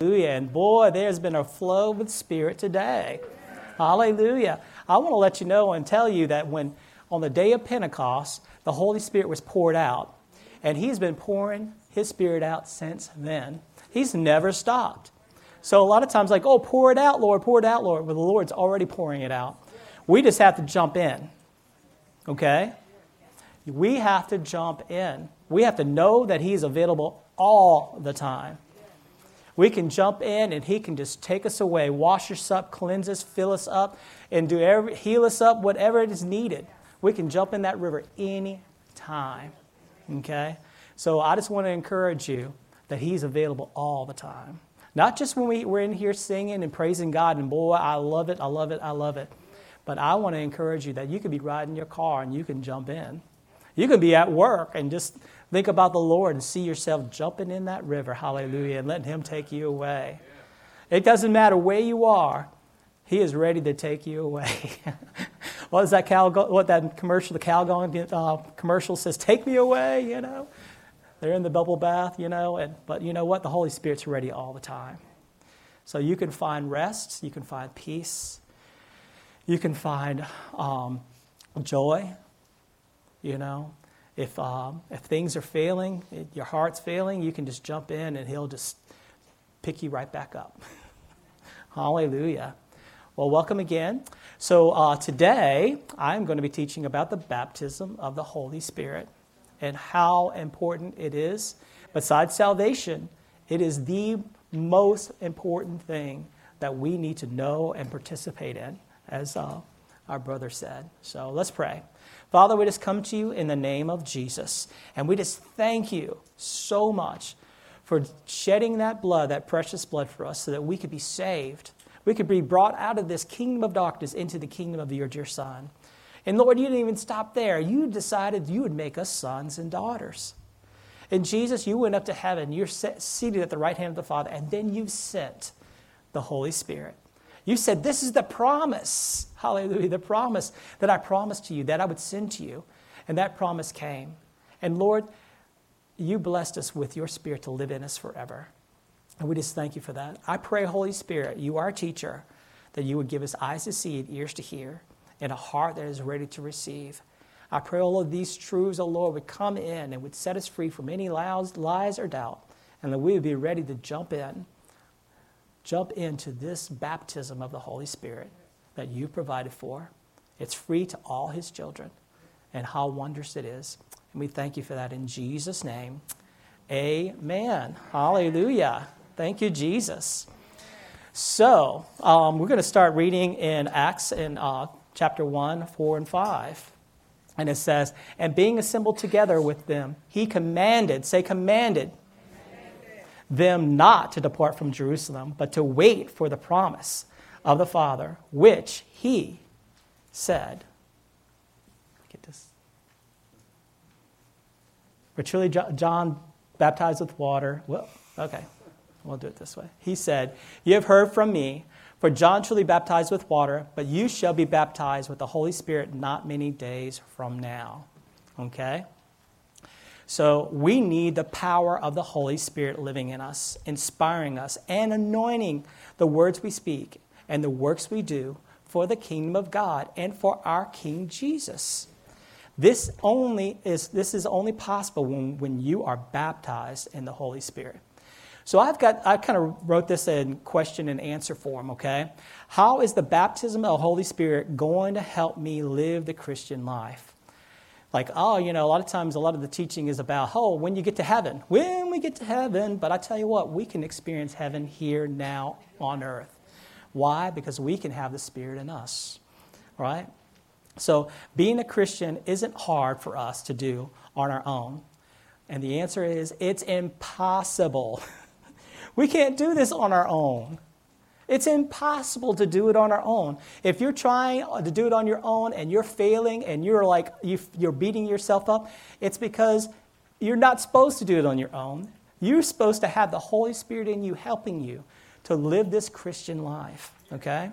Hallelujah. And boy, there's been a flow with Spirit today. Hallelujah. I want to let you know and tell you that when on the day of Pentecost, the Holy Spirit was poured out. And He's been pouring His Spirit out since then. He's never stopped. So a lot of times, like, oh, pour it out, Lord, pour it out, Lord. Well, the Lord's already pouring it out. We just have to jump in. Okay? We have to jump in. We have to know that He's available all the time. We can jump in and He can just take us away, wash us up, cleanse us, fill us up, and do every, heal us up, whatever it is needed. We can jump in that river any time. Okay? So I just want to encourage you that He's available all the time. Not just when we, we're in here singing and praising God, and boy, I love it, I love it, I love it. But I want to encourage you that you could be riding your car and you can jump in. You can be at work and just think about the Lord and see yourself jumping in that river, hallelujah, and letting Him take you away. It doesn't matter where you are, He is ready to take you away. what is that cow? What that commercial? The Calgon uh, commercial says, "Take me away," you know. They're in the bubble bath, you know, and, but you know what? The Holy Spirit's ready all the time. So you can find rest, you can find peace, you can find um, joy, you know. If, um, if things are failing, your heart's failing, you can just jump in and He'll just pick you right back up. Hallelujah. Well, welcome again. So, uh, today I'm going to be teaching about the baptism of the Holy Spirit and how important it is. Besides salvation, it is the most important thing that we need to know and participate in, as uh, our brother said. So let's pray. Father, we just come to you in the name of Jesus, and we just thank you so much for shedding that blood, that precious blood for us, so that we could be saved. We could be brought out of this kingdom of darkness into the kingdom of your dear Son. And Lord, you didn't even stop there. You decided you would make us sons and daughters. And Jesus, you went up to heaven. You're seated at the right hand of the Father, and then you sent the Holy Spirit. You said, This is the promise, hallelujah, the promise that I promised to you, that I would send to you. And that promise came. And Lord, you blessed us with your Spirit to live in us forever. And we just thank you for that. I pray, Holy Spirit, you are a teacher, that you would give us eyes to see and ears to hear and a heart that is ready to receive. I pray all of these truths, O oh Lord, would come in and would set us free from any lies, lies or doubt, and that we would be ready to jump in, jump into this baptism of the Holy Spirit that you provided for. It's free to all his children, and how wondrous it is. And we thank you for that in Jesus' name. Amen. Hallelujah. Thank you, Jesus. So, um, we're going to start reading in Acts in uh, chapter 1, 4, and 5. And it says, And being assembled together with them, he commanded, say, commanded, commanded, them not to depart from Jerusalem, but to wait for the promise of the Father, which he said. Get this. For truly, John baptized with water. Well, okay, we'll do it this way. He said, You have heard from me for John truly baptized with water, but you shall be baptized with the Holy Spirit not many days from now. Okay? So we need the power of the Holy Spirit living in us, inspiring us, and anointing the words we speak and the works we do for the kingdom of God and for our King Jesus. This only is this is only possible when, when you are baptized in the Holy Spirit. So I've got, I kind of wrote this in question and answer form, okay? How is the baptism of the Holy Spirit going to help me live the Christian life? Like, oh, you know, a lot of times a lot of the teaching is about, oh, when you get to heaven, when we get to heaven. But I tell you what, we can experience heaven here now on earth. Why? Because we can have the Spirit in us, right? So being a Christian isn't hard for us to do on our own. And the answer is it's impossible. We can't do this on our own. It's impossible to do it on our own. If you're trying to do it on your own and you're failing and you're like you're beating yourself up, it's because you're not supposed to do it on your own. You're supposed to have the Holy Spirit in you helping you to live this Christian life, okay?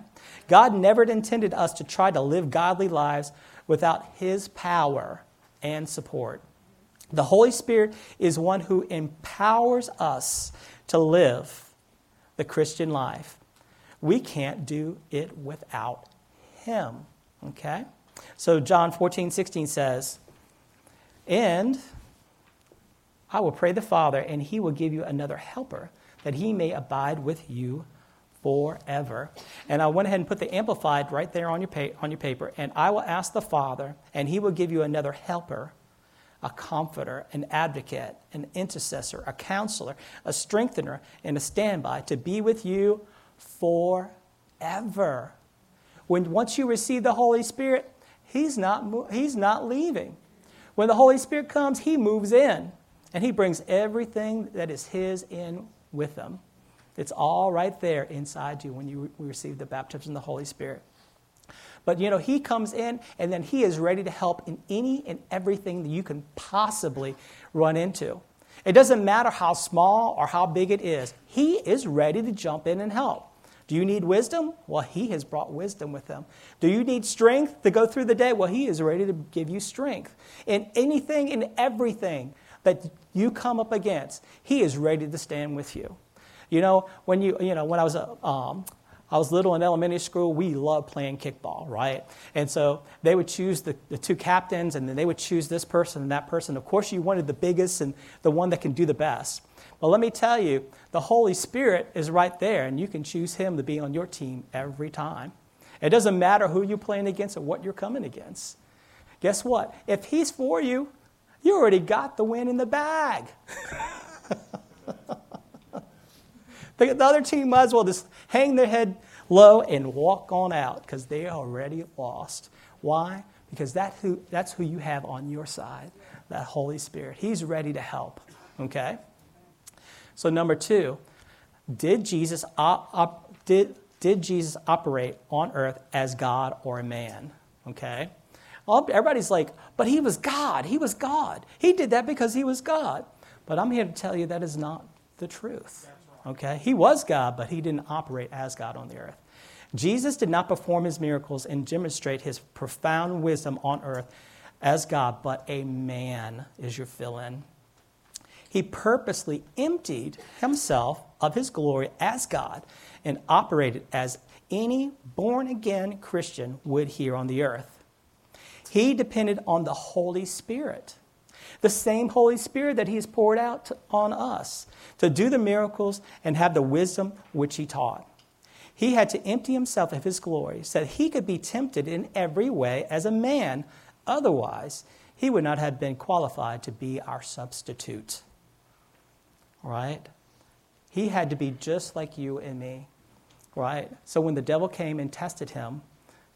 God never intended us to try to live godly lives without his power and support. The Holy Spirit is one who empowers us to live the Christian life. We can't do it without Him. Okay? So John 14, 16 says, And I will pray the Father, and He will give you another helper, that He may abide with you forever. And I went ahead and put the Amplified right there on your, pa- on your paper. And I will ask the Father, and He will give you another helper a comforter, an advocate, an intercessor, a counselor, a strengthener, and a standby to be with you forever. When once you receive the Holy Spirit, he's not, he's not leaving. When the Holy Spirit comes, he moves in and he brings everything that is his in with him. It's all right there inside you when you receive the baptism of the Holy Spirit. But you know, he comes in and then he is ready to help in any and everything that you can possibly run into. It doesn't matter how small or how big it is, he is ready to jump in and help. Do you need wisdom? Well, he has brought wisdom with him. Do you need strength to go through the day? Well, he is ready to give you strength. In anything and everything that you come up against, he is ready to stand with you. You know, when you, you know, when I was a, um, I was little in elementary school, we loved playing kickball, right? And so they would choose the, the two captains, and then they would choose this person and that person. Of course, you wanted the biggest and the one that can do the best. But let me tell you, the Holy Spirit is right there, and you can choose Him to be on your team every time. It doesn't matter who you're playing against or what you're coming against. Guess what? If He's for you, you already got the win in the bag. The, the other team might as well just hang their head low and walk on out because they are already lost. Why? Because that who, that's who you have on your side, that Holy Spirit. He's ready to help. Okay? So, number two, did Jesus, op, op, did, did Jesus operate on earth as God or a man? Okay? Everybody's like, but he was God. He was God. He did that because he was God. But I'm here to tell you that is not the truth. Okay? He was God, but he didn't operate as God on the earth. Jesus did not perform his miracles and demonstrate his profound wisdom on earth as God, but a man is your fill in. He purposely emptied himself of his glory as God and operated as any born again Christian would here on the earth. He depended on the Holy Spirit the same Holy Spirit that He has poured out on us to do the miracles and have the wisdom which He taught. He had to empty Himself of His glory so that He could be tempted in every way as a man. Otherwise, He would not have been qualified to be our substitute. Right? He had to be just like you and me. Right? So when the devil came and tested him,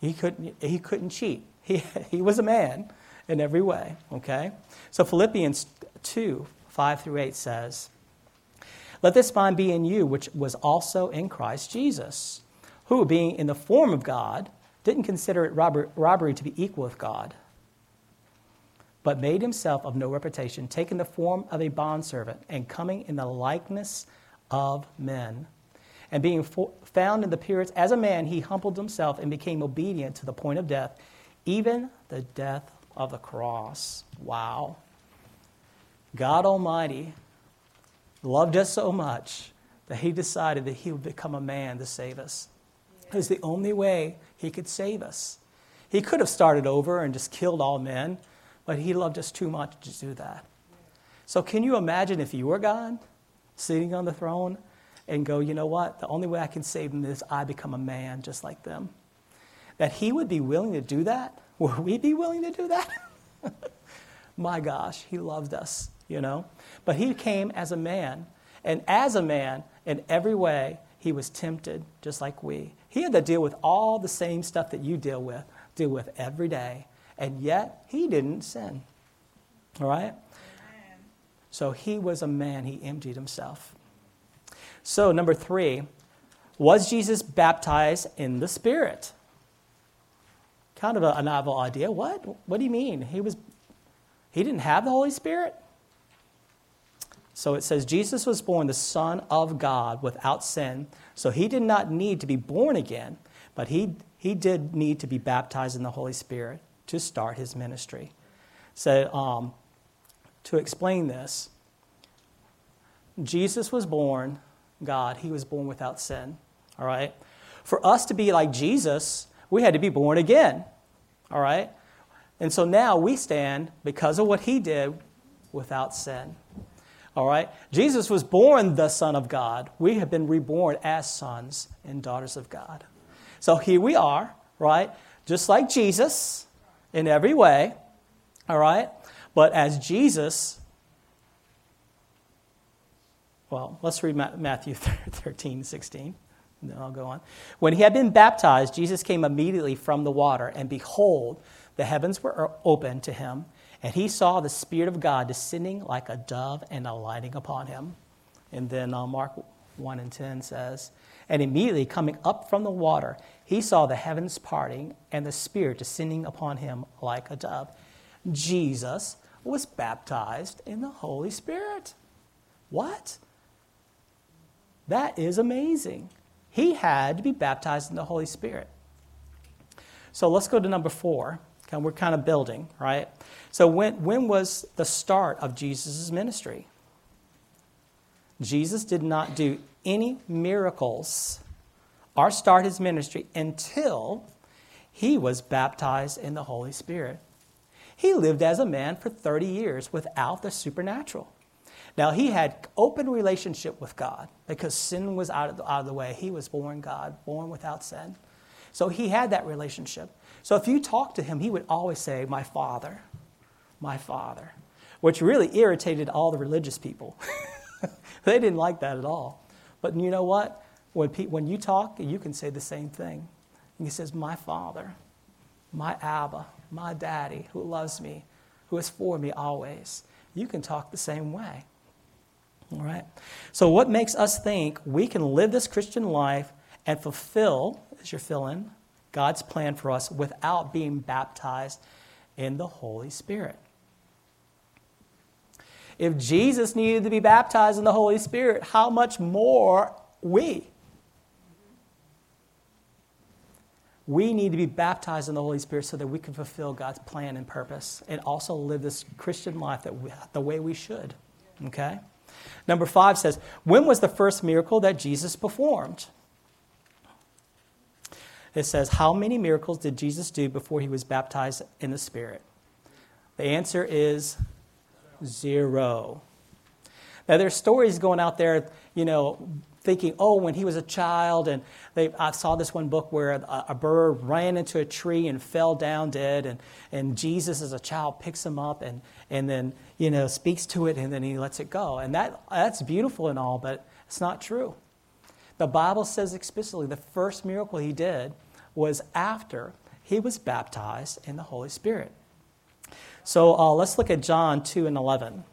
he couldn't, he couldn't cheat. He, he was a man in every way, okay? So Philippians 2 5 through 8 says, Let this mind be in you, which was also in Christ Jesus, who, being in the form of God, didn't consider it robbery to be equal with God, but made himself of no reputation, taking the form of a bondservant, and coming in the likeness of men. And being found in the appearance as a man, he humbled himself and became obedient to the point of death, even the death of the cross. Wow. God Almighty loved us so much that He decided that He would become a man to save us. It was the only way He could save us. He could have started over and just killed all men, but He loved us too much to do that. So, can you imagine if you were God sitting on the throne and go, you know what? The only way I can save them is I become a man just like them. That He would be willing to do that? Would we be willing to do that? My gosh, he loved us, you know? But he came as a man. And as a man, in every way, he was tempted just like we. He had to deal with all the same stuff that you deal with, deal with every day. And yet, he didn't sin. All right? So he was a man. He emptied himself. So, number three, was Jesus baptized in the Spirit? Kind of a, novel idea. What? What do you mean? He was he didn't have the Holy Spirit? So it says Jesus was born the Son of God without sin. So he did not need to be born again, but he, he did need to be baptized in the Holy Spirit to start his ministry. So um, to explain this, Jesus was born God. He was born without sin. All right? For us to be like Jesus, we had to be born again. All right? And so now we stand, because of what he did, without sin. All right? Jesus was born the Son of God. We have been reborn as sons and daughters of God. So here we are, right? Just like Jesus in every way. All right? But as Jesus, well, let's read Matthew 13, 16. Then I'll go on. When he had been baptized, Jesus came immediately from the water, and behold, the heavens were opened to him, and he saw the Spirit of God descending like a dove and alighting upon him. And then uh, Mark 1 and 10 says, And immediately coming up from the water, he saw the heavens parting and the Spirit descending upon him like a dove. Jesus was baptized in the Holy Spirit. What? That is amazing. He had to be baptized in the Holy Spirit. So let's go to number four. Okay, we're kind of building, right? So when, when was the start of Jesus' ministry? Jesus did not do any miracles or start his ministry until he was baptized in the Holy Spirit. He lived as a man for 30 years without the supernatural. Now, he had open relationship with God because sin was out of, the, out of the way. He was born God, born without sin. So he had that relationship. So if you talk to him, he would always say, My Father, my Father, which really irritated all the religious people. they didn't like that at all. But you know what? When, pe- when you talk, you can say the same thing. And he says, My Father, my Abba, my Daddy, who loves me, who is for me always. You can talk the same way. All right? So, what makes us think we can live this Christian life and fulfill, as you're filling, God's plan for us without being baptized in the Holy Spirit? If Jesus needed to be baptized in the Holy Spirit, how much more we? We need to be baptized in the Holy Spirit so that we can fulfill God's plan and purpose and also live this Christian life that we, the way we should. Okay? Number five says, When was the first miracle that Jesus performed? It says, How many miracles did Jesus do before he was baptized in the Spirit? The answer is zero. Now, there's stories going out there, you know, thinking, oh, when he was a child, and they, I saw this one book where a, a, bird ran into a tree and fell down dead, and, and Jesus, as a child, picks him up and, and then, you know, speaks to it, and then he lets it go. And that, that's beautiful and all, but it's not true. The Bible says explicitly the first miracle he did was after he was baptized in the Holy Spirit. So uh, let's look at John 2 and 11.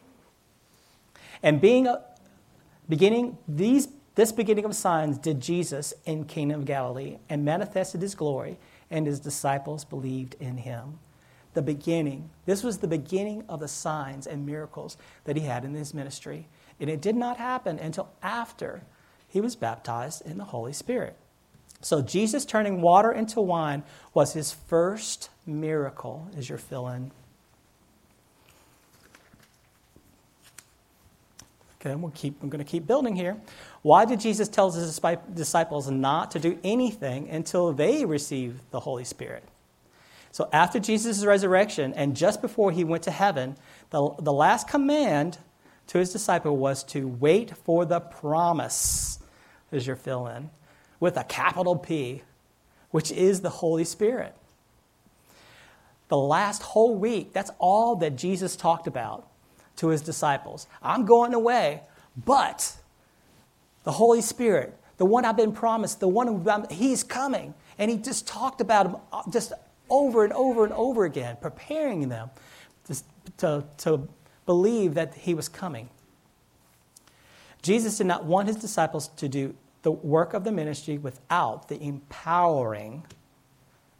And being beginning these this beginning of signs did Jesus in Cana of Galilee and manifested his glory, and his disciples believed in him. The beginning, this was the beginning of the signs and miracles that he had in his ministry. And it did not happen until after he was baptized in the Holy Spirit. So Jesus turning water into wine was his first miracle, as you're filling. Okay, we'll keep, I'm going to keep building here. Why did Jesus tell his disciples not to do anything until they received the Holy Spirit? So, after Jesus' resurrection and just before he went to heaven, the, the last command to his disciple was to wait for the promise, as your fill in, with a capital P, which is the Holy Spirit. The last whole week, that's all that Jesus talked about to his disciples. I'm going away, but the Holy Spirit, the one I've been promised, the one who he's coming. And he just talked about him uh, just over and over and over again, preparing them to, to, believe that he was coming. Jesus did not want his disciples to do the work of the ministry without the empowering,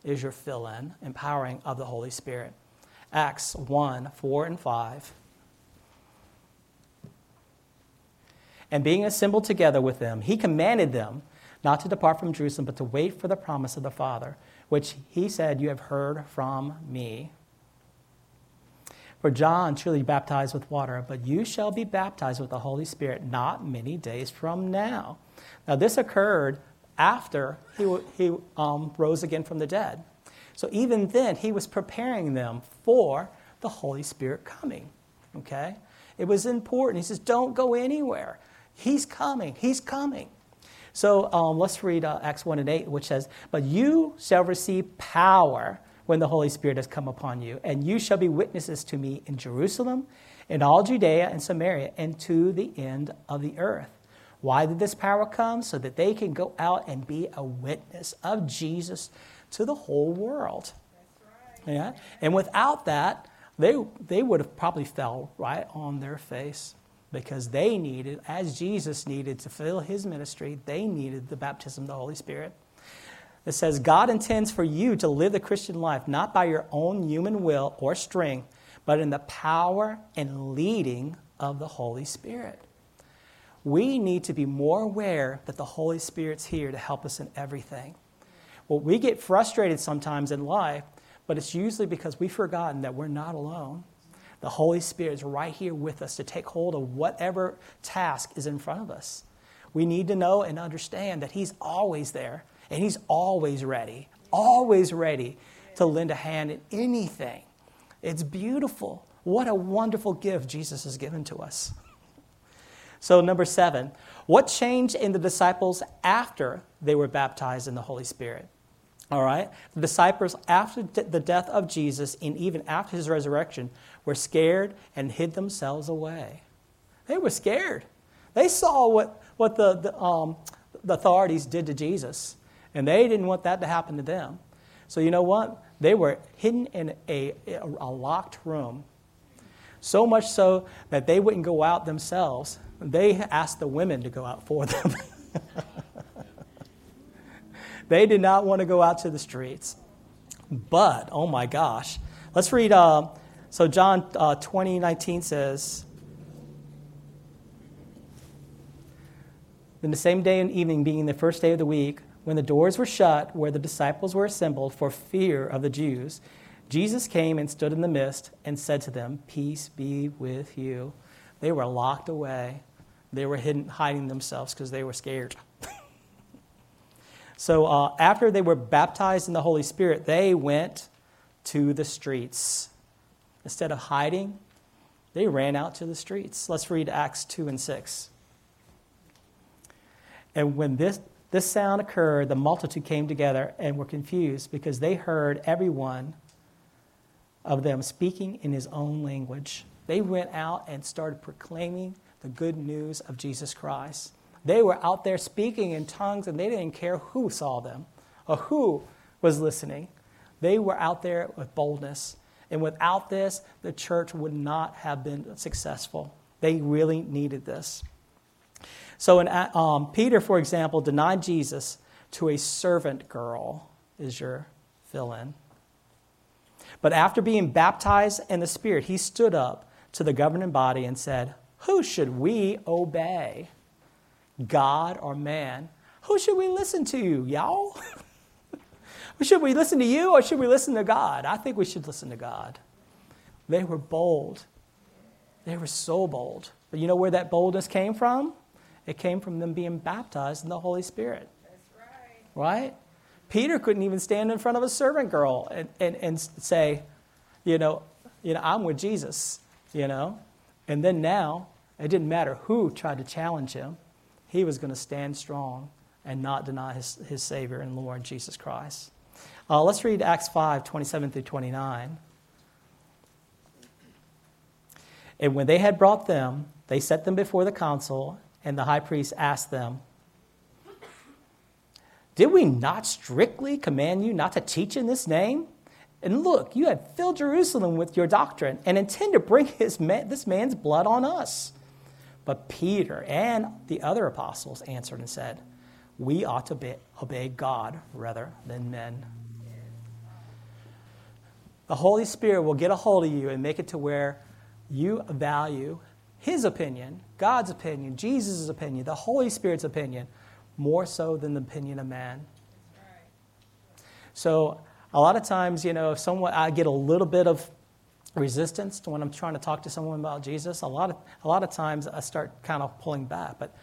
is your fill in, empowering of the Holy Spirit. Acts 1 4 and 5. And being assembled together with them, he commanded them not to depart from Jerusalem, but to wait for the promise of the Father, which he said, You have heard from me. For John truly baptized with water, but you shall be baptized with the Holy Spirit not many days from now. Now, this occurred after he, he um, rose again from the dead. So, even then, he was preparing them for the Holy Spirit coming. Okay? It was important. He says, Don't go anywhere. He's coming. He's coming. So um, let's read uh, Acts 1 and 8, which says, But you shall receive power when the Holy Spirit has come upon you, and you shall be witnesses to me in Jerusalem, in all Judea and Samaria, and to the end of the earth. Why did this power come? So that they can go out and be a witness of Jesus to the whole world. Right. Yeah? And without that, they, they would have probably fell right on their face because they needed, as Jesus needed to fill his ministry, they needed the baptism of the Holy Spirit. It says, God intends for you to live the Christian life not by your own human will or strength, but in the power and leading of the Holy Spirit. We need to be more aware that the Holy Spirit's here to help us in everything. Well, we get frustrated sometimes in life, but it's usually because we've forgotten that we're not alone. The Holy Spirit is right here with us to take hold of whatever task is in front of us. We need to know and understand that He's always there and He's always ready, always ready to lend a hand in anything. It's beautiful. What a wonderful gift Jesus has given to us. So, number seven, what changed in the disciples after they were baptized in the Holy Spirit? All right? The disciples, after the death of Jesus and even after his resurrection, were scared and hid themselves away. They were scared. They saw what, what the, the, um, the authorities did to Jesus. And they didn't want that to happen to them. So, you know what? They were hidden in a, a locked room. So much so that they wouldn't go out themselves. They asked the women to go out for them. they did not want to go out to the streets. But, oh my gosh. Let's read. Uh, so, John uh, 20, 19 says, Then the same day and evening, being the first day of the week, when the doors were shut where the disciples were assembled for fear of the Jews, Jesus came and stood in the midst and said to them, Peace be with you. They were locked away. They were hidden, hiding themselves because they were scared. so uh, after they were baptized in the Holy Spirit, they went to the streets. Instead of hiding, they ran out to the streets. Let's read Acts 2 and 6. And when this this sound occurred, the multitude came together and were confused because they heard everyone of them speaking in his own language. They went out and started proclaiming the good news of Jesus Christ. They were out there speaking in tongues and they didn't care who saw them or who was listening. They were out there with boldness. And without this, the church would not have been successful. They really needed this. So, in, um, Peter, for example, denied Jesus to a servant girl, is your fill in. But after being baptized in the Spirit, he stood up to the governing body and said, Who should we obey? God or man? Who should we listen to, y'all? should we listen to you or should we listen to God? I think we should listen to God. They were bold. They were so bold. But you know where that boldness came from? It came from them being baptized in the Holy Spirit. That's right. Right? Peter couldn't even stand in front of a servant girl and, and, and say, you know, you know, I'm with Jesus, you know. And then now, it didn't matter who tried to challenge him, he was going to stand strong and not deny his, his Savior and Lord Jesus Christ. Uh, let's read Acts 5 27 through 29. And when they had brought them, they set them before the council, and the high priest asked them, Did we not strictly command you not to teach in this name? And look, you have filled Jerusalem with your doctrine and intend to bring man, this man's blood on us. But Peter and the other apostles answered and said, We ought to be, obey God rather than men. The Holy Spirit will get a hold of you and make it to where you value his opinion, God's opinion, Jesus' opinion, the Holy Spirit's opinion, more so than the opinion of man. So a lot of times, you know, if someone I get a little bit of resistance to when I'm trying to talk to someone about Jesus, a lot of, a lot of times I start kind of pulling back. But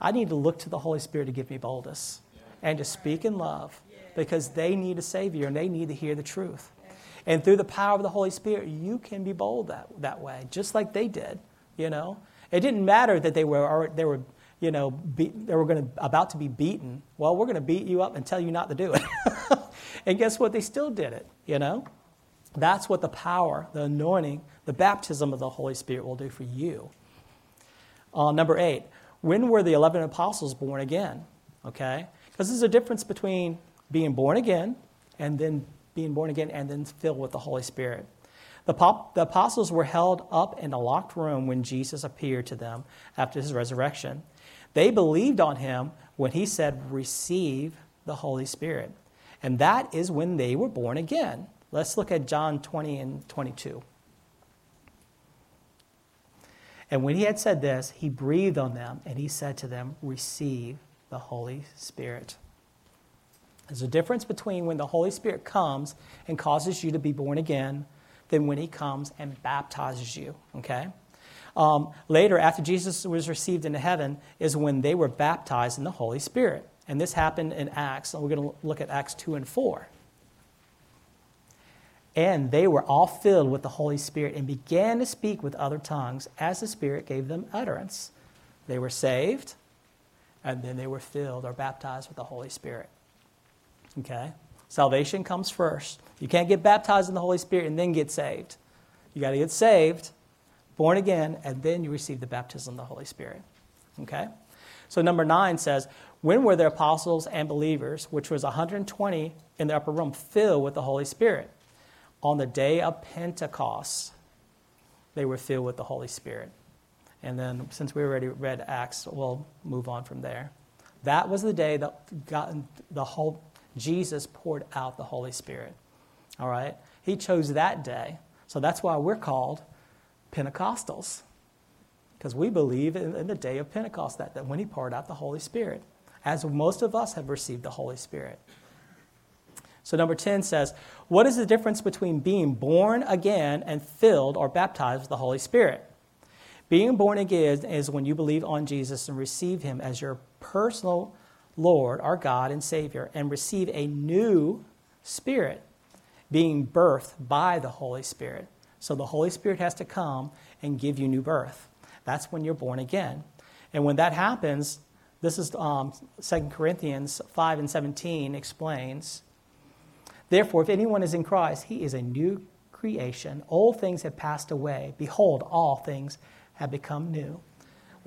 I need to look to the Holy Spirit to give me boldness and to speak in love because they need a Savior and they need to hear the truth. And through the power of the Holy Spirit, you can be bold that, that way, just like they did, you know. It didn't matter that they were, they were you know, be, they were going to, about to be beaten. Well, we're going to beat you up and tell you not to do it. and guess what? They still did it, you know. That's what the power, the anointing, the baptism of the Holy Spirit will do for you. Uh, number eight, when were the 11 apostles born again? Okay? Because there's a difference between being born again and then being born again and then filled with the Holy Spirit. The, pop, the apostles were held up in a locked room when Jesus appeared to them after his resurrection. They believed on him when he said, Receive the Holy Spirit. And that is when they were born again. Let's look at John 20 and 22. And when he had said this, he breathed on them and he said to them, Receive the Holy Spirit. There's a difference between when the Holy Spirit comes and causes you to be born again than when he comes and baptizes you, okay? Um, later, after Jesus was received into heaven, is when they were baptized in the Holy Spirit. And this happened in Acts. And we're going to look at Acts 2 and 4. And they were all filled with the Holy Spirit and began to speak with other tongues as the Spirit gave them utterance. They were saved, and then they were filled or baptized with the Holy Spirit. Okay? Salvation comes first. You can't get baptized in the Holy Spirit and then get saved. You got to get saved, born again, and then you receive the baptism of the Holy Spirit. Okay? So, number nine says, When were the apostles and believers, which was 120 in the upper room, filled with the Holy Spirit? On the day of Pentecost, they were filled with the Holy Spirit. And then, since we already read Acts, we'll move on from there. That was the day that God, the whole Jesus poured out the Holy Spirit. All right? He chose that day. So that's why we're called Pentecostals. Because we believe in, in, the day of Pentecost, that, that when he poured out the Holy Spirit, as most of us have received the Holy Spirit. So, number 10 says, What is the difference between being born again and filled or baptized with the Holy Spirit? Being born again is when you believe on Jesus and receive him as your personal Lord, our God and Savior, and receive a new spirit, being birthed by the Holy Spirit. So the Holy Spirit has to come and give you new birth. That's when you're born again. And when that happens, this is um, 2 Corinthians 5 and 17 explains. Therefore, if anyone is in Christ, he is a new creation. Old things have passed away. Behold, all things have become new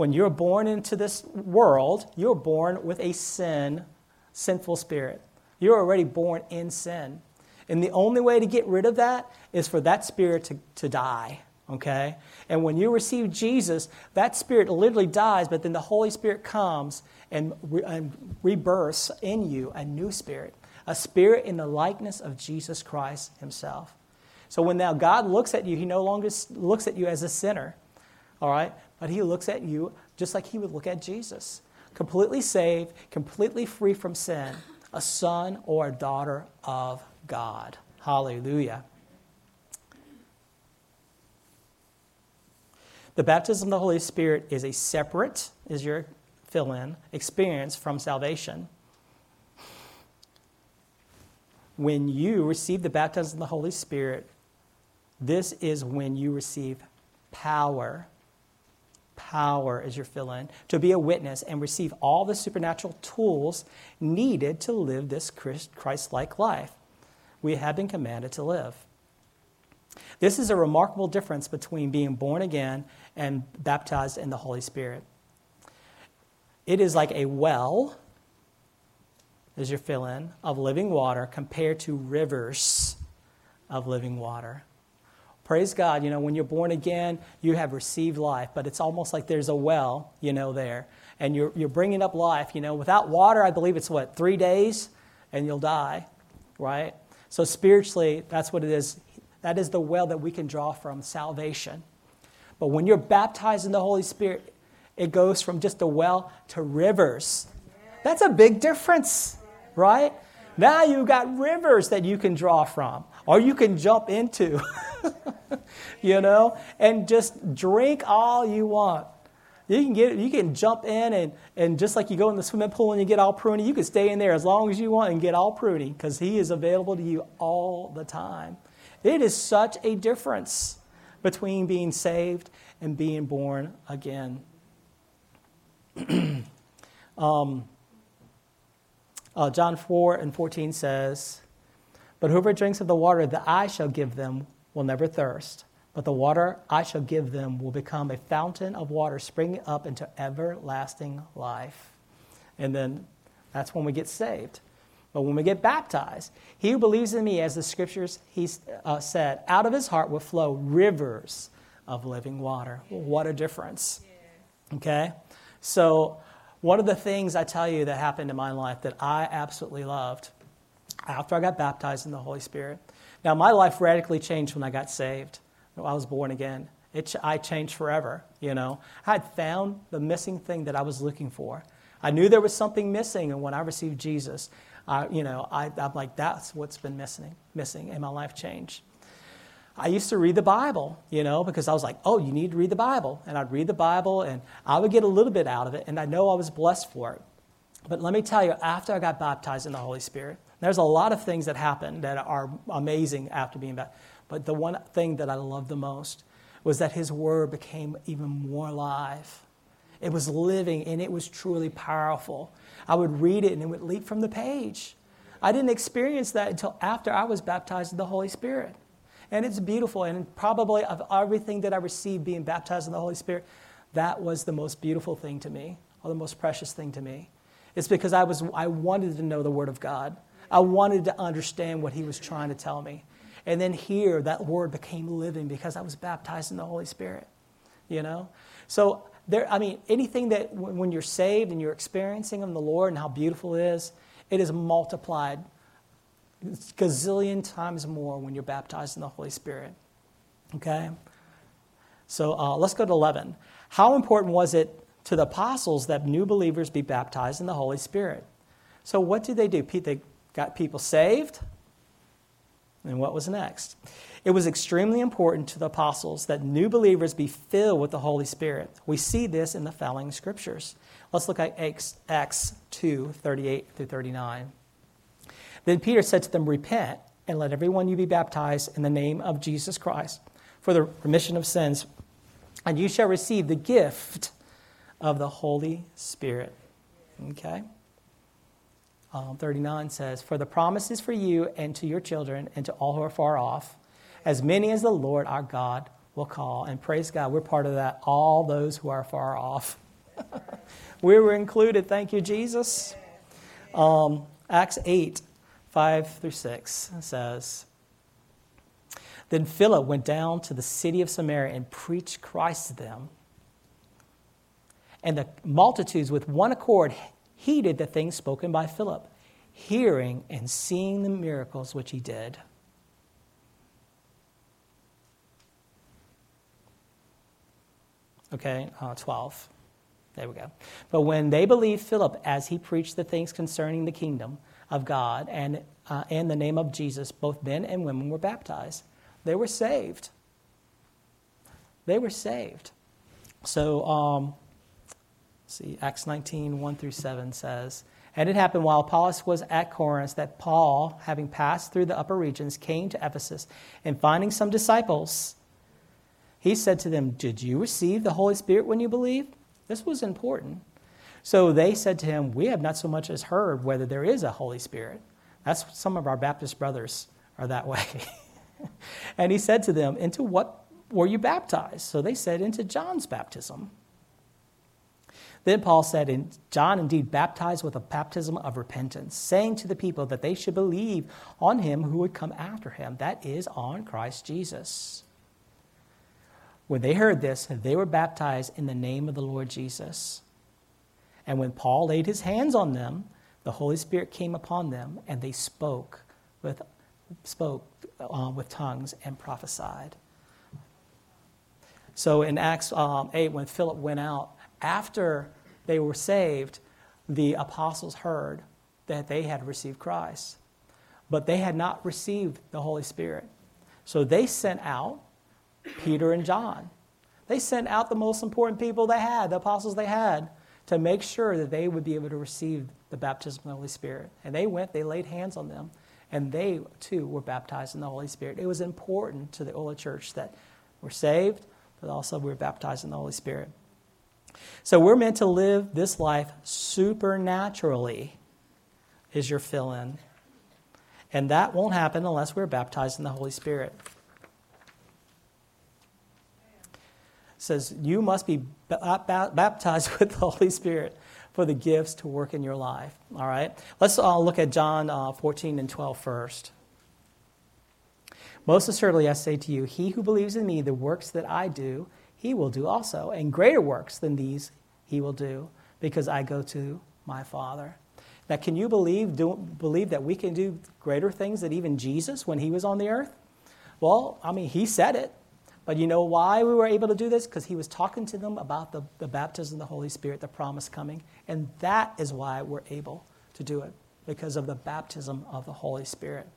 when you're born into this world, you're born with a sin, sinful spirit. You're already born in sin. And the only way to get rid of that is for that spirit to, to die. Okay? And when you receive Jesus, that spirit literally dies, but then the Holy Spirit comes and, re- and rebirths in you a new spirit, a spirit in the likeness of Jesus Christ Himself. So when now God looks at you, He no longer looks at you as a sinner, all right? But he looks at you just like he would look at Jesus completely saved, completely free from sin, a son or a daughter of God. Hallelujah. The baptism of the Holy Spirit is a separate, is your fill in, experience from salvation. When you receive the baptism of the Holy Spirit, this is when you receive power power as your fill in to be a witness and receive all the supernatural tools needed to live this Christ like life we have been commanded to live. This is a remarkable difference between being born again and baptized in the Holy Spirit. It is like a well, as your fill in, of living water compared to rivers of living water. Praise God, you know, when you're born again, you have received life, but it's almost like there's a well, you know, there. And you're, you're bringing up life, you know. Without water, I believe it's what, three days, and you'll die, right? So spiritually, that's what it is. That is the well that we can draw from salvation. But when you're baptized in the Holy Spirit, it goes from just a well to rivers. That's a big difference, right? Now you've got rivers that you can draw from. Or you can jump into, you know, and just drink all you want. You can get you can jump in and, and just like you go in the swimming pool and you get all pruny, you can stay in there as long as you want and get all pruny because he is available to you all the time. It is such a difference between being saved and being born again. um, uh, John 4 and 14 says, But whoever drinks of the water that I shall give them will never thirst, but the water I shall give them will become a fountain of water springing up into everlasting life. And then that's when we get saved. But when we get baptized, he who believes in me, as the scriptures he uh, said, out of his heart will flow rivers of living water. What a difference. Okay? So, one of the things I tell you that happened in my life that I absolutely loved after I got baptized in the Holy Spirit. Now, my life radically changed when I got saved. I was born again. It, I changed forever, you know. I had found the missing thing that I was looking for. I knew there was something missing, and when I received Jesus, I, you know, I, I'm like, that's what's been missing, missing, and my life changed. I used to read the Bible, you know, because I was like, oh, you need to read the Bible. And I'd read the Bible and I would get a little bit out of it, and I know I was blessed for it. But let me tell you, after I got baptized in the Holy Spirit, there's a lot of things that happen that are amazing after being baptized. But the one thing that I loved the most was that His Word became even more alive. It was living and it was truly powerful. I would read it and it would leap from the page. I didn't experience that until after I was baptized in the Holy Spirit. And it's beautiful. And probably of everything that I received being baptized in the Holy Spirit, that was the most beautiful thing to me, or the most precious thing to me. It's because I, was, I wanted to know the Word of God. I wanted to understand what He was trying to tell me. And then here, that Word became living because I was baptized in the Holy Spirit. You know? So, there, I mean, anything that when you're saved and you're experiencing in the Lord and how beautiful it is, it is multiplied gazillion times more when you're baptized in the Holy Spirit. Okay? So uh, let's go to 11. How important was it to the apostles that new believers be baptized in the Holy Spirit? So, what did they do? They got people saved. And what was next? It was extremely important to the apostles that new believers be filled with the Holy Spirit. We see this in the following scriptures. Let's look at Acts 2 38 through 39. Then Peter said to them, Repent, and let every one you be baptized in the name of Jesus Christ for the remission of sins, and you shall receive the gift of the Holy Spirit. Okay? Um, 39 says, For the promise is for you and to your children and to all who are far off, as many as the Lord our God will call. And praise God, we're part of that, all those who are far off. we were included. Thank you, Jesus. Um, Acts 8 5 through 6 says, Then Philip went down to the city of Samaria and preached Christ to them. And the multitudes with one accord heeded the things spoken by Philip, hearing and seeing the miracles which he did. Okay, uh, 12. There we go. But when they believed Philip as he preached the things concerning the kingdom, of God and uh, in the name of Jesus, both men and women were baptized. They were saved. They were saved. So, um, see, Acts 19, 1 through 7 says, And it happened while Apollos was at Corinth that Paul, having passed through the upper regions, came to Ephesus, and finding some disciples, he said to them, Did you receive the Holy Spirit when you believed? This was important. So they said to him, We have not so much as heard whether there is a Holy Spirit. That's some of our Baptist brothers are that way. and he said to them, Into what were you baptized? So they said, Into John's baptism. Then Paul said, John indeed baptized with a baptism of repentance, saying to the people that they should believe on him who would come after him, that is, on Christ Jesus. When they heard this, they were baptized in the name of the Lord Jesus. And when Paul laid his hands on them, the Holy Spirit came upon them, and they spoke with, spoke uh, with tongues and prophesied. So in Acts um, 8, when Philip went out, after they were saved, the apostles heard that they had received Christ. but they had not received the Holy Spirit. So they sent out Peter and John. They sent out the most important people they had, the apostles they had, to make sure that they would be able to receive the baptism of the Holy Spirit. And they went, they laid hands on them, and they too were baptized in the Holy Spirit. It was important to the early church that we're saved, but also we're baptized in the Holy Spirit. So we're meant to live this life supernaturally, is your fill in. And that won't happen unless we're baptized in the Holy Spirit. It says, You must be baptized with the Holy Spirit for the gifts to work in your life. All right? Let's uh, look at John uh, 14 and 12 first. Most assuredly, I say to you, he who believes in me, the works that I do, he will do also. And greater works than these he will do, because I go to my Father. Now, can you believe, do, believe that we can do greater things than even Jesus when he was on the earth? Well, I mean, he said it. But you know why we were able to do this? Because he was talking to them about the, the baptism of the Holy Spirit, the promise coming. And that is why we're able to do it, because of the baptism of the Holy Spirit.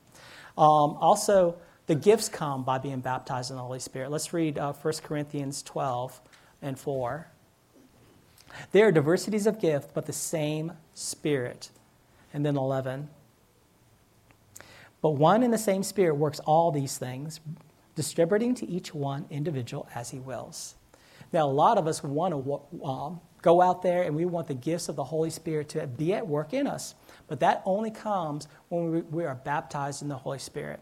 Um, also, the gifts come by being baptized in the Holy Spirit. Let's read uh, 1 Corinthians 12 and 4. There are diversities of gift, but the same Spirit. And then 11. But one and the same Spirit works all these things, distributing to each one individual as he wills. Now, a lot of us want to um, go out there and we want the gifts of the Holy Spirit to be at work in us. But that only comes when we, we are baptized in the Holy Spirit.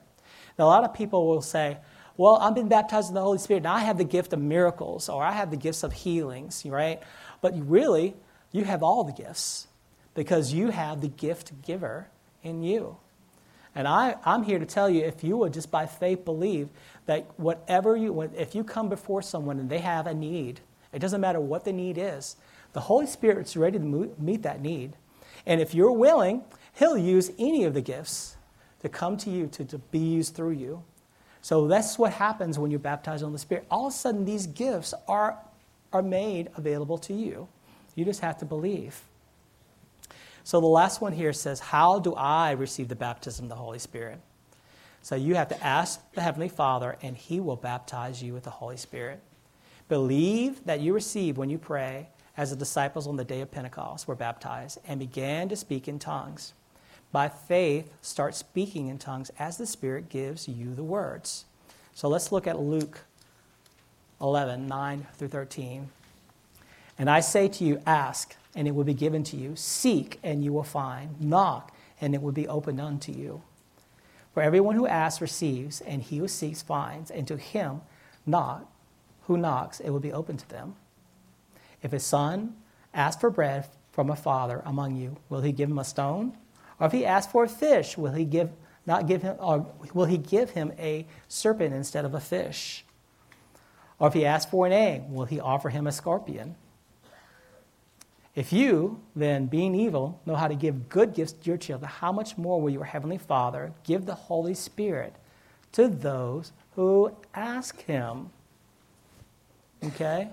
Now, a lot of people will say, well, I've been baptized in the Holy Spirit. Now I have the gift of miracles or I have the gifts of healings, right? But really, you have all the gifts because you have the gift giver in you. And I, I'm here to tell you if you would just by faith believe that whatever you, if you come before someone and they have a need, it doesn't matter what the need is, the Holy Spirit's ready to meet that need. And if you're willing, He'll use any of the gifts to come to you, to, to be used through you. So that's what happens when you're baptized in the Spirit. All of a sudden, these gifts are are made available to you. You just have to believe. So the last one here says, How do I receive the baptism of the Holy Spirit? So you have to ask the Heavenly Father, and He will baptize you with the Holy Spirit. Believe that you receive when you pray, as the disciples on the day of Pentecost were baptized and began to speak in tongues. By faith, start speaking in tongues as the Spirit gives you the words. So let's look at Luke 11, 9 through 13. And I say to you, ask, and it will be given to you. Seek, and you will find. Knock, and it will be opened unto you. For everyone who asks receives, and he who seeks finds, and to him knock, who knocks, it will be open to them. If a son asks for bread from a father among you, will he give him a stone? Or if he asks for a fish, will he give not give him or will he give him a serpent instead of a fish? Or if he asks for an egg, will he offer him a scorpion? If you, then, being evil, know how to give good gifts to your children, how much more will your heavenly Father give the Holy Spirit to those who ask him? Okay?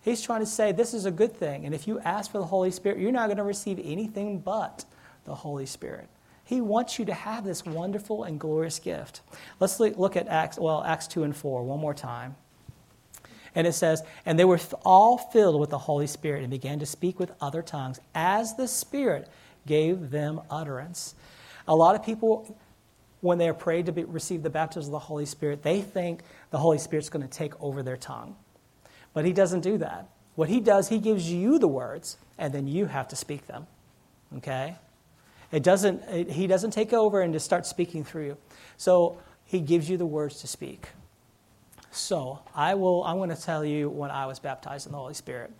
He's trying to say this is a good thing. And if you ask for the Holy Spirit, you're not going to receive anything but the Holy Spirit. He wants you to have this wonderful and glorious gift. Let's look at Acts, well, Acts 2 and 4 one more time. And it says, And they were all filled with the Holy Spirit and began to speak with other tongues as the Spirit gave them utterance. A lot of people, when they're prayed to be, receive the baptism of the Holy Spirit, they think the Holy Spirit's going to take over their tongue. But He doesn't do that. What He does, He gives you the words, and then you have to speak them. Okay? It doesn't, it, he doesn't take over and just start speaking through you. So He gives you the words to speak. So I will. I'm going to tell you when I was baptized in the Holy Spirit.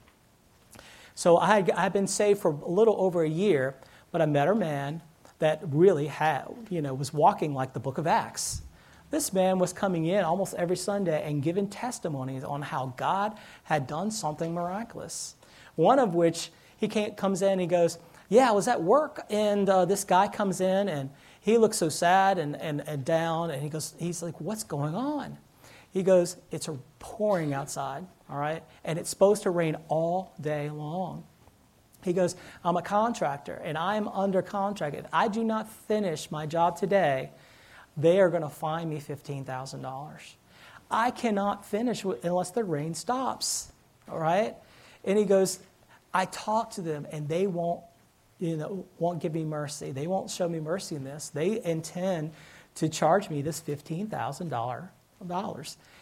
So I had, I'd been saved for a little over a year, but I met a man that really had, you know, was walking like the Book of Acts. This man was coming in almost every Sunday and giving testimonies on how God had done something miraculous. One of which he comes in and he goes, "Yeah, I was at work, and uh, this guy comes in and." He looks so sad and, and, and down, and he goes, he's like, What's going on? He goes, It's pouring outside, all right? And it's supposed to rain all day long. He goes, I'm a contractor and I'm under contract. If I do not finish my job today, they are going to fine me $15,000. I cannot finish unless the rain stops. All right? And he goes, I talk to them and they won't, you know, won't give me mercy. They won't show me mercy in this. They intend to charge me this $15,000.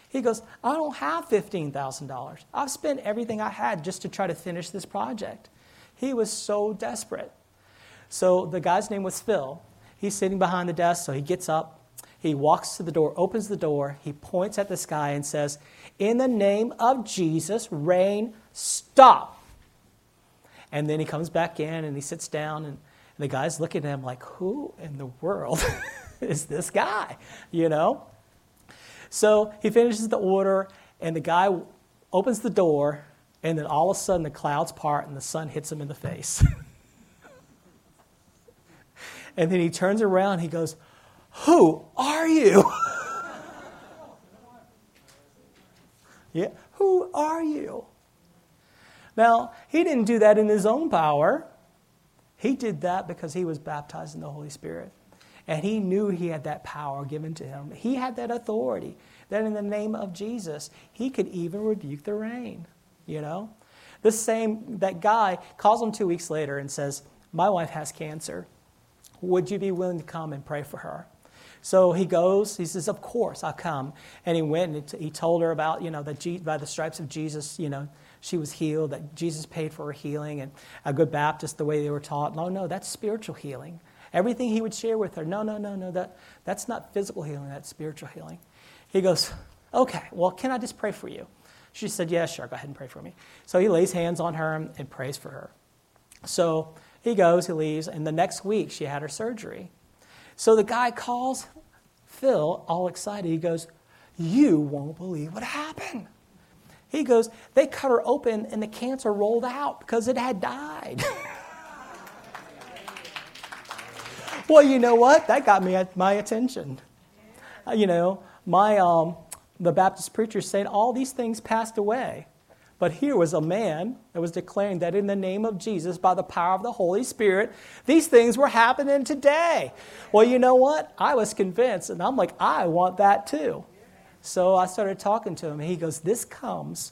He goes, I don't have $15,000. I've spent everything I had just to try to finish this project. He was so desperate. So the guy's name was Phil. He's sitting behind the desk, so he gets up, he walks to the door, opens the door, he points at the sky and says, In the name of Jesus, rain, stop. And then he comes back in and he sits down, and the guy's looking at him like, Who in the world is this guy? You know? So he finishes the order, and the guy opens the door, and then all of a sudden the clouds part and the sun hits him in the face. and then he turns around, he goes, Who are you? yeah, who are you? Now, he didn't do that in his own power. He did that because he was baptized in the Holy Spirit. And he knew he had that power given to him. He had that authority that in the name of Jesus, he could even rebuke the rain. You know? The same, that guy calls him two weeks later and says, My wife has cancer. Would you be willing to come and pray for her? So he goes, he says, Of course, I'll come. And he went and he told her about, you know, that by the stripes of Jesus, you know, she was healed, that Jesus paid for her healing. And a good Baptist, the way they were taught, no, no, that's spiritual healing. Everything he would share with her, no, no, no, no, that, that's not physical healing, that's spiritual healing. He goes, Okay, well, can I just pray for you? She said, Yeah, sure, go ahead and pray for me. So he lays hands on her and prays for her. So he goes, he leaves, and the next week she had her surgery. So the guy calls Phil, all excited. He goes, You won't believe what happened. He goes, They cut her open and the cancer rolled out because it had died. well, you know what? That got me my attention. Uh, you know, my, um, the Baptist preacher said all these things passed away. But here was a man that was declaring that in the name of Jesus, by the power of the Holy Spirit, these things were happening today. Well, you know what? I was convinced, and I'm like, I want that too. So I started talking to him, and he goes, This comes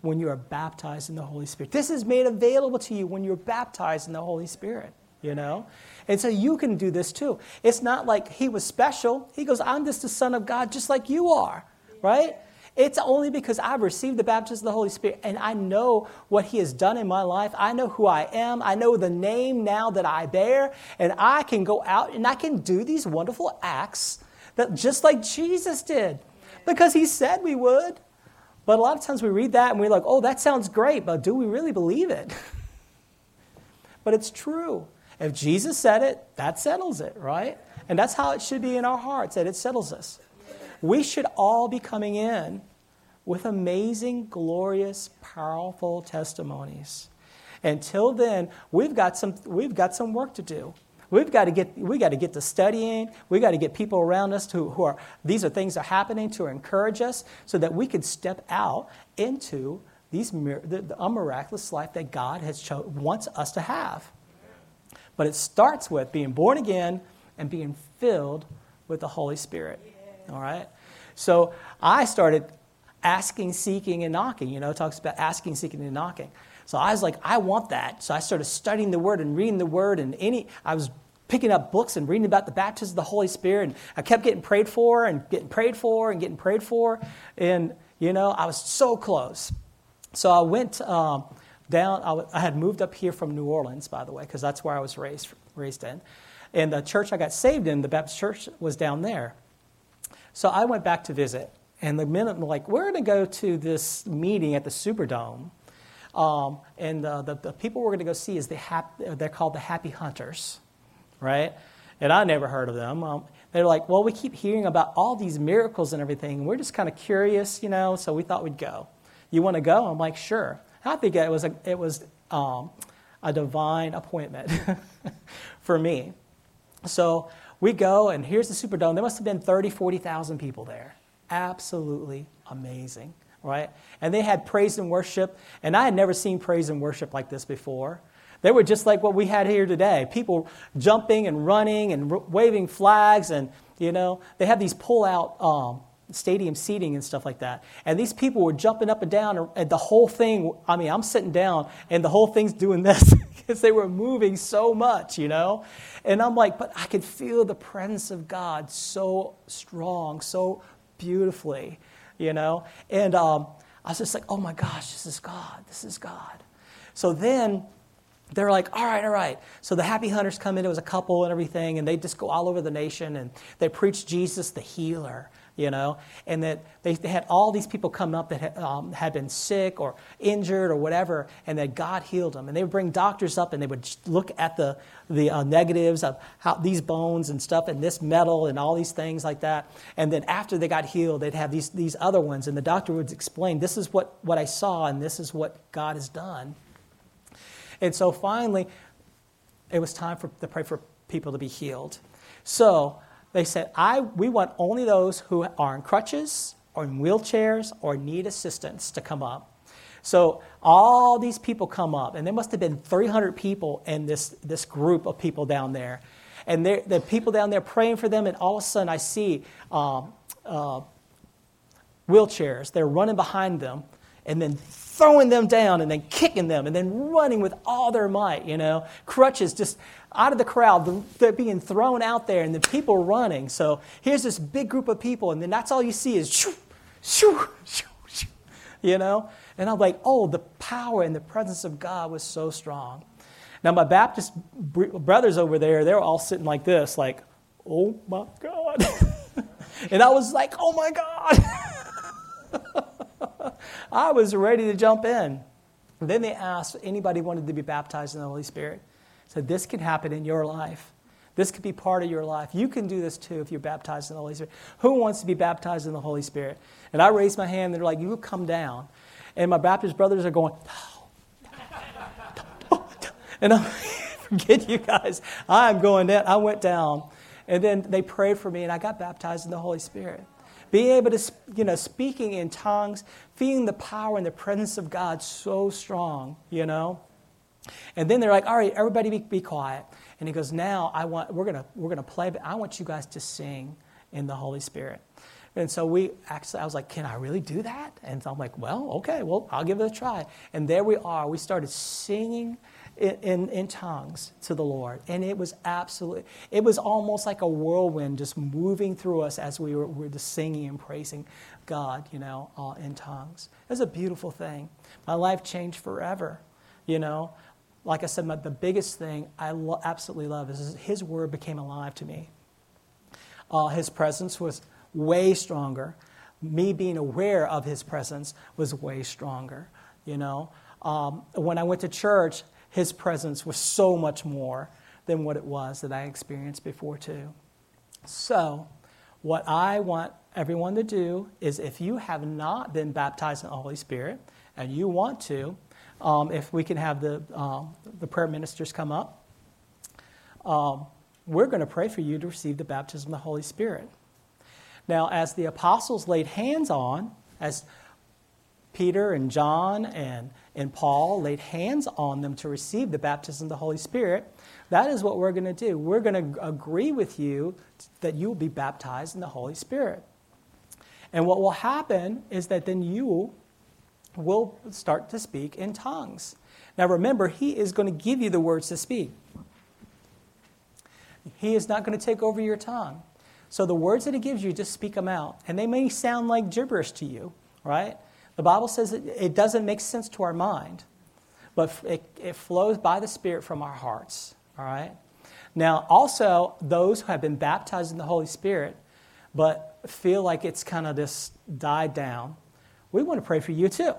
when you are baptized in the Holy Spirit. This is made available to you when you're baptized in the Holy Spirit, you know? And so you can do this too. It's not like he was special. He goes, I'm just the Son of God, just like you are, right? It's only because I've received the baptism of the Holy Spirit and I know what He has done in my life. I know who I am. I know the name now that I bear. And I can go out and I can do these wonderful acts that just like Jesus did because He said we would. But a lot of times we read that and we're like, oh, that sounds great, but do we really believe it? but it's true. If Jesus said it, that settles it, right? And that's how it should be in our hearts, that it settles us. We should all be coming in with amazing, glorious, powerful testimonies. Until then, we've got some, we've got some work to do. We've got to get, we got to get to studying. We've got to get people around us who, who are, these are things that are happening to encourage us so that we can step out into these, the, the miraculous life that God has cho- wants us to have. But it starts with being born again and being filled with the Holy Spirit. All right? So I started asking, seeking, and knocking. You know, it talks about asking, seeking, and knocking. So I was like, I want that. So I started studying the Word and reading the Word, and any I was picking up books and reading about the baptism of the Holy Spirit, and I kept getting prayed for and getting prayed for and getting prayed for, and you know, I was so close. So I went. Um, down. I, w- I had moved up here from New Orleans, by the way, because that's where I was raised, raised in. And the church I got saved in, the Baptist church, was down there. So I went back to visit. And the minute, I'm like, we're going to go to this meeting at the Superdome. Um, and uh, the, the people we're going to go see is the hap- they're called the Happy Hunters, right? And I never heard of them. Um, they're like, well, we keep hearing about all these miracles and everything. We're just kind of curious, you know, so we thought we'd go. You want to go? I'm like, sure. I think it was a, it was, um, a divine appointment for me. So we go, and here's the Superdome. There must have been 30, 40,000 people there. Absolutely amazing, right? And they had praise and worship, and I had never seen praise and worship like this before. They were just like what we had here today people jumping and running and r- waving flags, and, you know, they had these pull out um, stadium seating and stuff like that. And these people were jumping up and down, and the whole thing, I mean, I'm sitting down, and the whole thing's doing this because they were moving so much, you know? And I'm like, but I could feel the presence of God so strong, so beautifully, you know? And um, I was just like, oh my gosh, this is God, this is God. So then, they're like, all right, all right. So the happy hunters come in, it was a couple and everything, and they just go all over the nation and they preach Jesus the healer, you know, and that they, had all these people come up that had, um, had been sick or injured or whatever, and that God healed them. And they would bring doctors up and they would look at the, the uh, negatives of how these bones and stuff and this metal and all these things like that. And then after they got healed, they'd have these, these other ones, and the doctor would explain, this is what, what I saw and this is what God has done. And so finally, it was time for, to pray for people to be healed. So they said, I, we want only those who are in crutches or in wheelchairs or need assistance to come up. So all these people come up, and there must have been 300 people in this, this group of people down there. And the people down there praying for them, and all of a sudden I see um, uh, wheelchairs. They're running behind them, and then throwing them down and then kicking them and then running with all their might, you know. Crutches just out of the crowd, they're being thrown out there and the people running. So here's this big group of people, and then that's all you see is shoo, shoo, shoo, shoo, you know. And I'm like, oh, the power and the presence of God was so strong. Now, my Baptist brothers over there, they're all sitting like this, like, oh my God. and I was like, oh my God. I was ready to jump in. Then they asked if anybody wanted to be baptized in the Holy Spirit. Said this can happen in your life. This could be part of your life. You can do this too if you're baptized in the Holy Spirit. Who wants to be baptized in the Holy Spirit? And I raised my hand. and They're like, "You come down." And my Baptist brothers are going, and I'm, forget you guys. I'm going down. I went down, and then they prayed for me, and I got baptized in the Holy Spirit being able to, you know, speaking in tongues, feeling the power and the presence of God so strong, you know. And then they're like, all right, everybody be, be quiet. And he goes, now I want, we're going we're gonna play, but I want you guys to sing in the Holy Spirit. And so we actually, I was like, can I really do that? And so I'm like, well, okay, well, I'll give it a try. And there we are. We started singing in, in, in, tongues to the Lord. And it was absolutely, it was almost like a whirlwind just moving through us as we were, were just singing and praising God, you know, uh, in tongues. It was a beautiful thing. My life changed forever, you know. Like I said, my, the biggest thing I lo- absolutely love is His Word became alive to me. Uh, his presence was way stronger. Me being aware of His presence was way stronger, you know. Um, when I went to church, his presence was so much more than what it was that I experienced before, too. So, what I want everyone to do is if you have not been baptized in the Holy Spirit and you want to, um, if we can have the, um, the prayer ministers come up, um, we're going to pray for you to receive the baptism of the Holy Spirit. Now, as the apostles laid hands on, as Peter and John and, and Paul laid hands on them to receive the baptism of the Holy Spirit. That is what we're going to do. We're going to agree with you that you will be baptized in the Holy Spirit. And what will happen is that then you will start to speak in tongues. Now remember, He is going to give you the words to speak. He is not going to take over your tongue. So the words that He gives you, just speak them out. And they may sound like gibberish to you, right? The Bible says it, doesn't make sense to our mind, but it, it flows by the Spirit from our hearts. All right? Now, also, those who have been baptized in the Holy Spirit, but feel like it's kind of just died down, we want to pray for you too.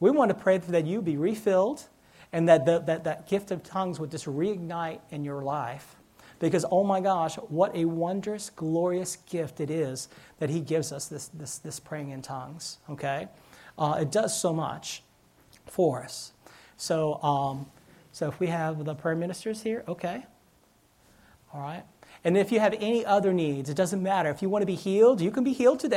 We want to pray that you be refilled and that the, that, that gift of tongues would just reignite in your life. Because, oh my gosh, what a wondrous, glorious gift it is that He gives us this, this, this praying in tongues, okay? Uh, it does so much for us. So, um, so if we have the prayer ministers here, okay. All right. And if you have any other needs, it doesn't matter. If you want to be healed, you can be healed today.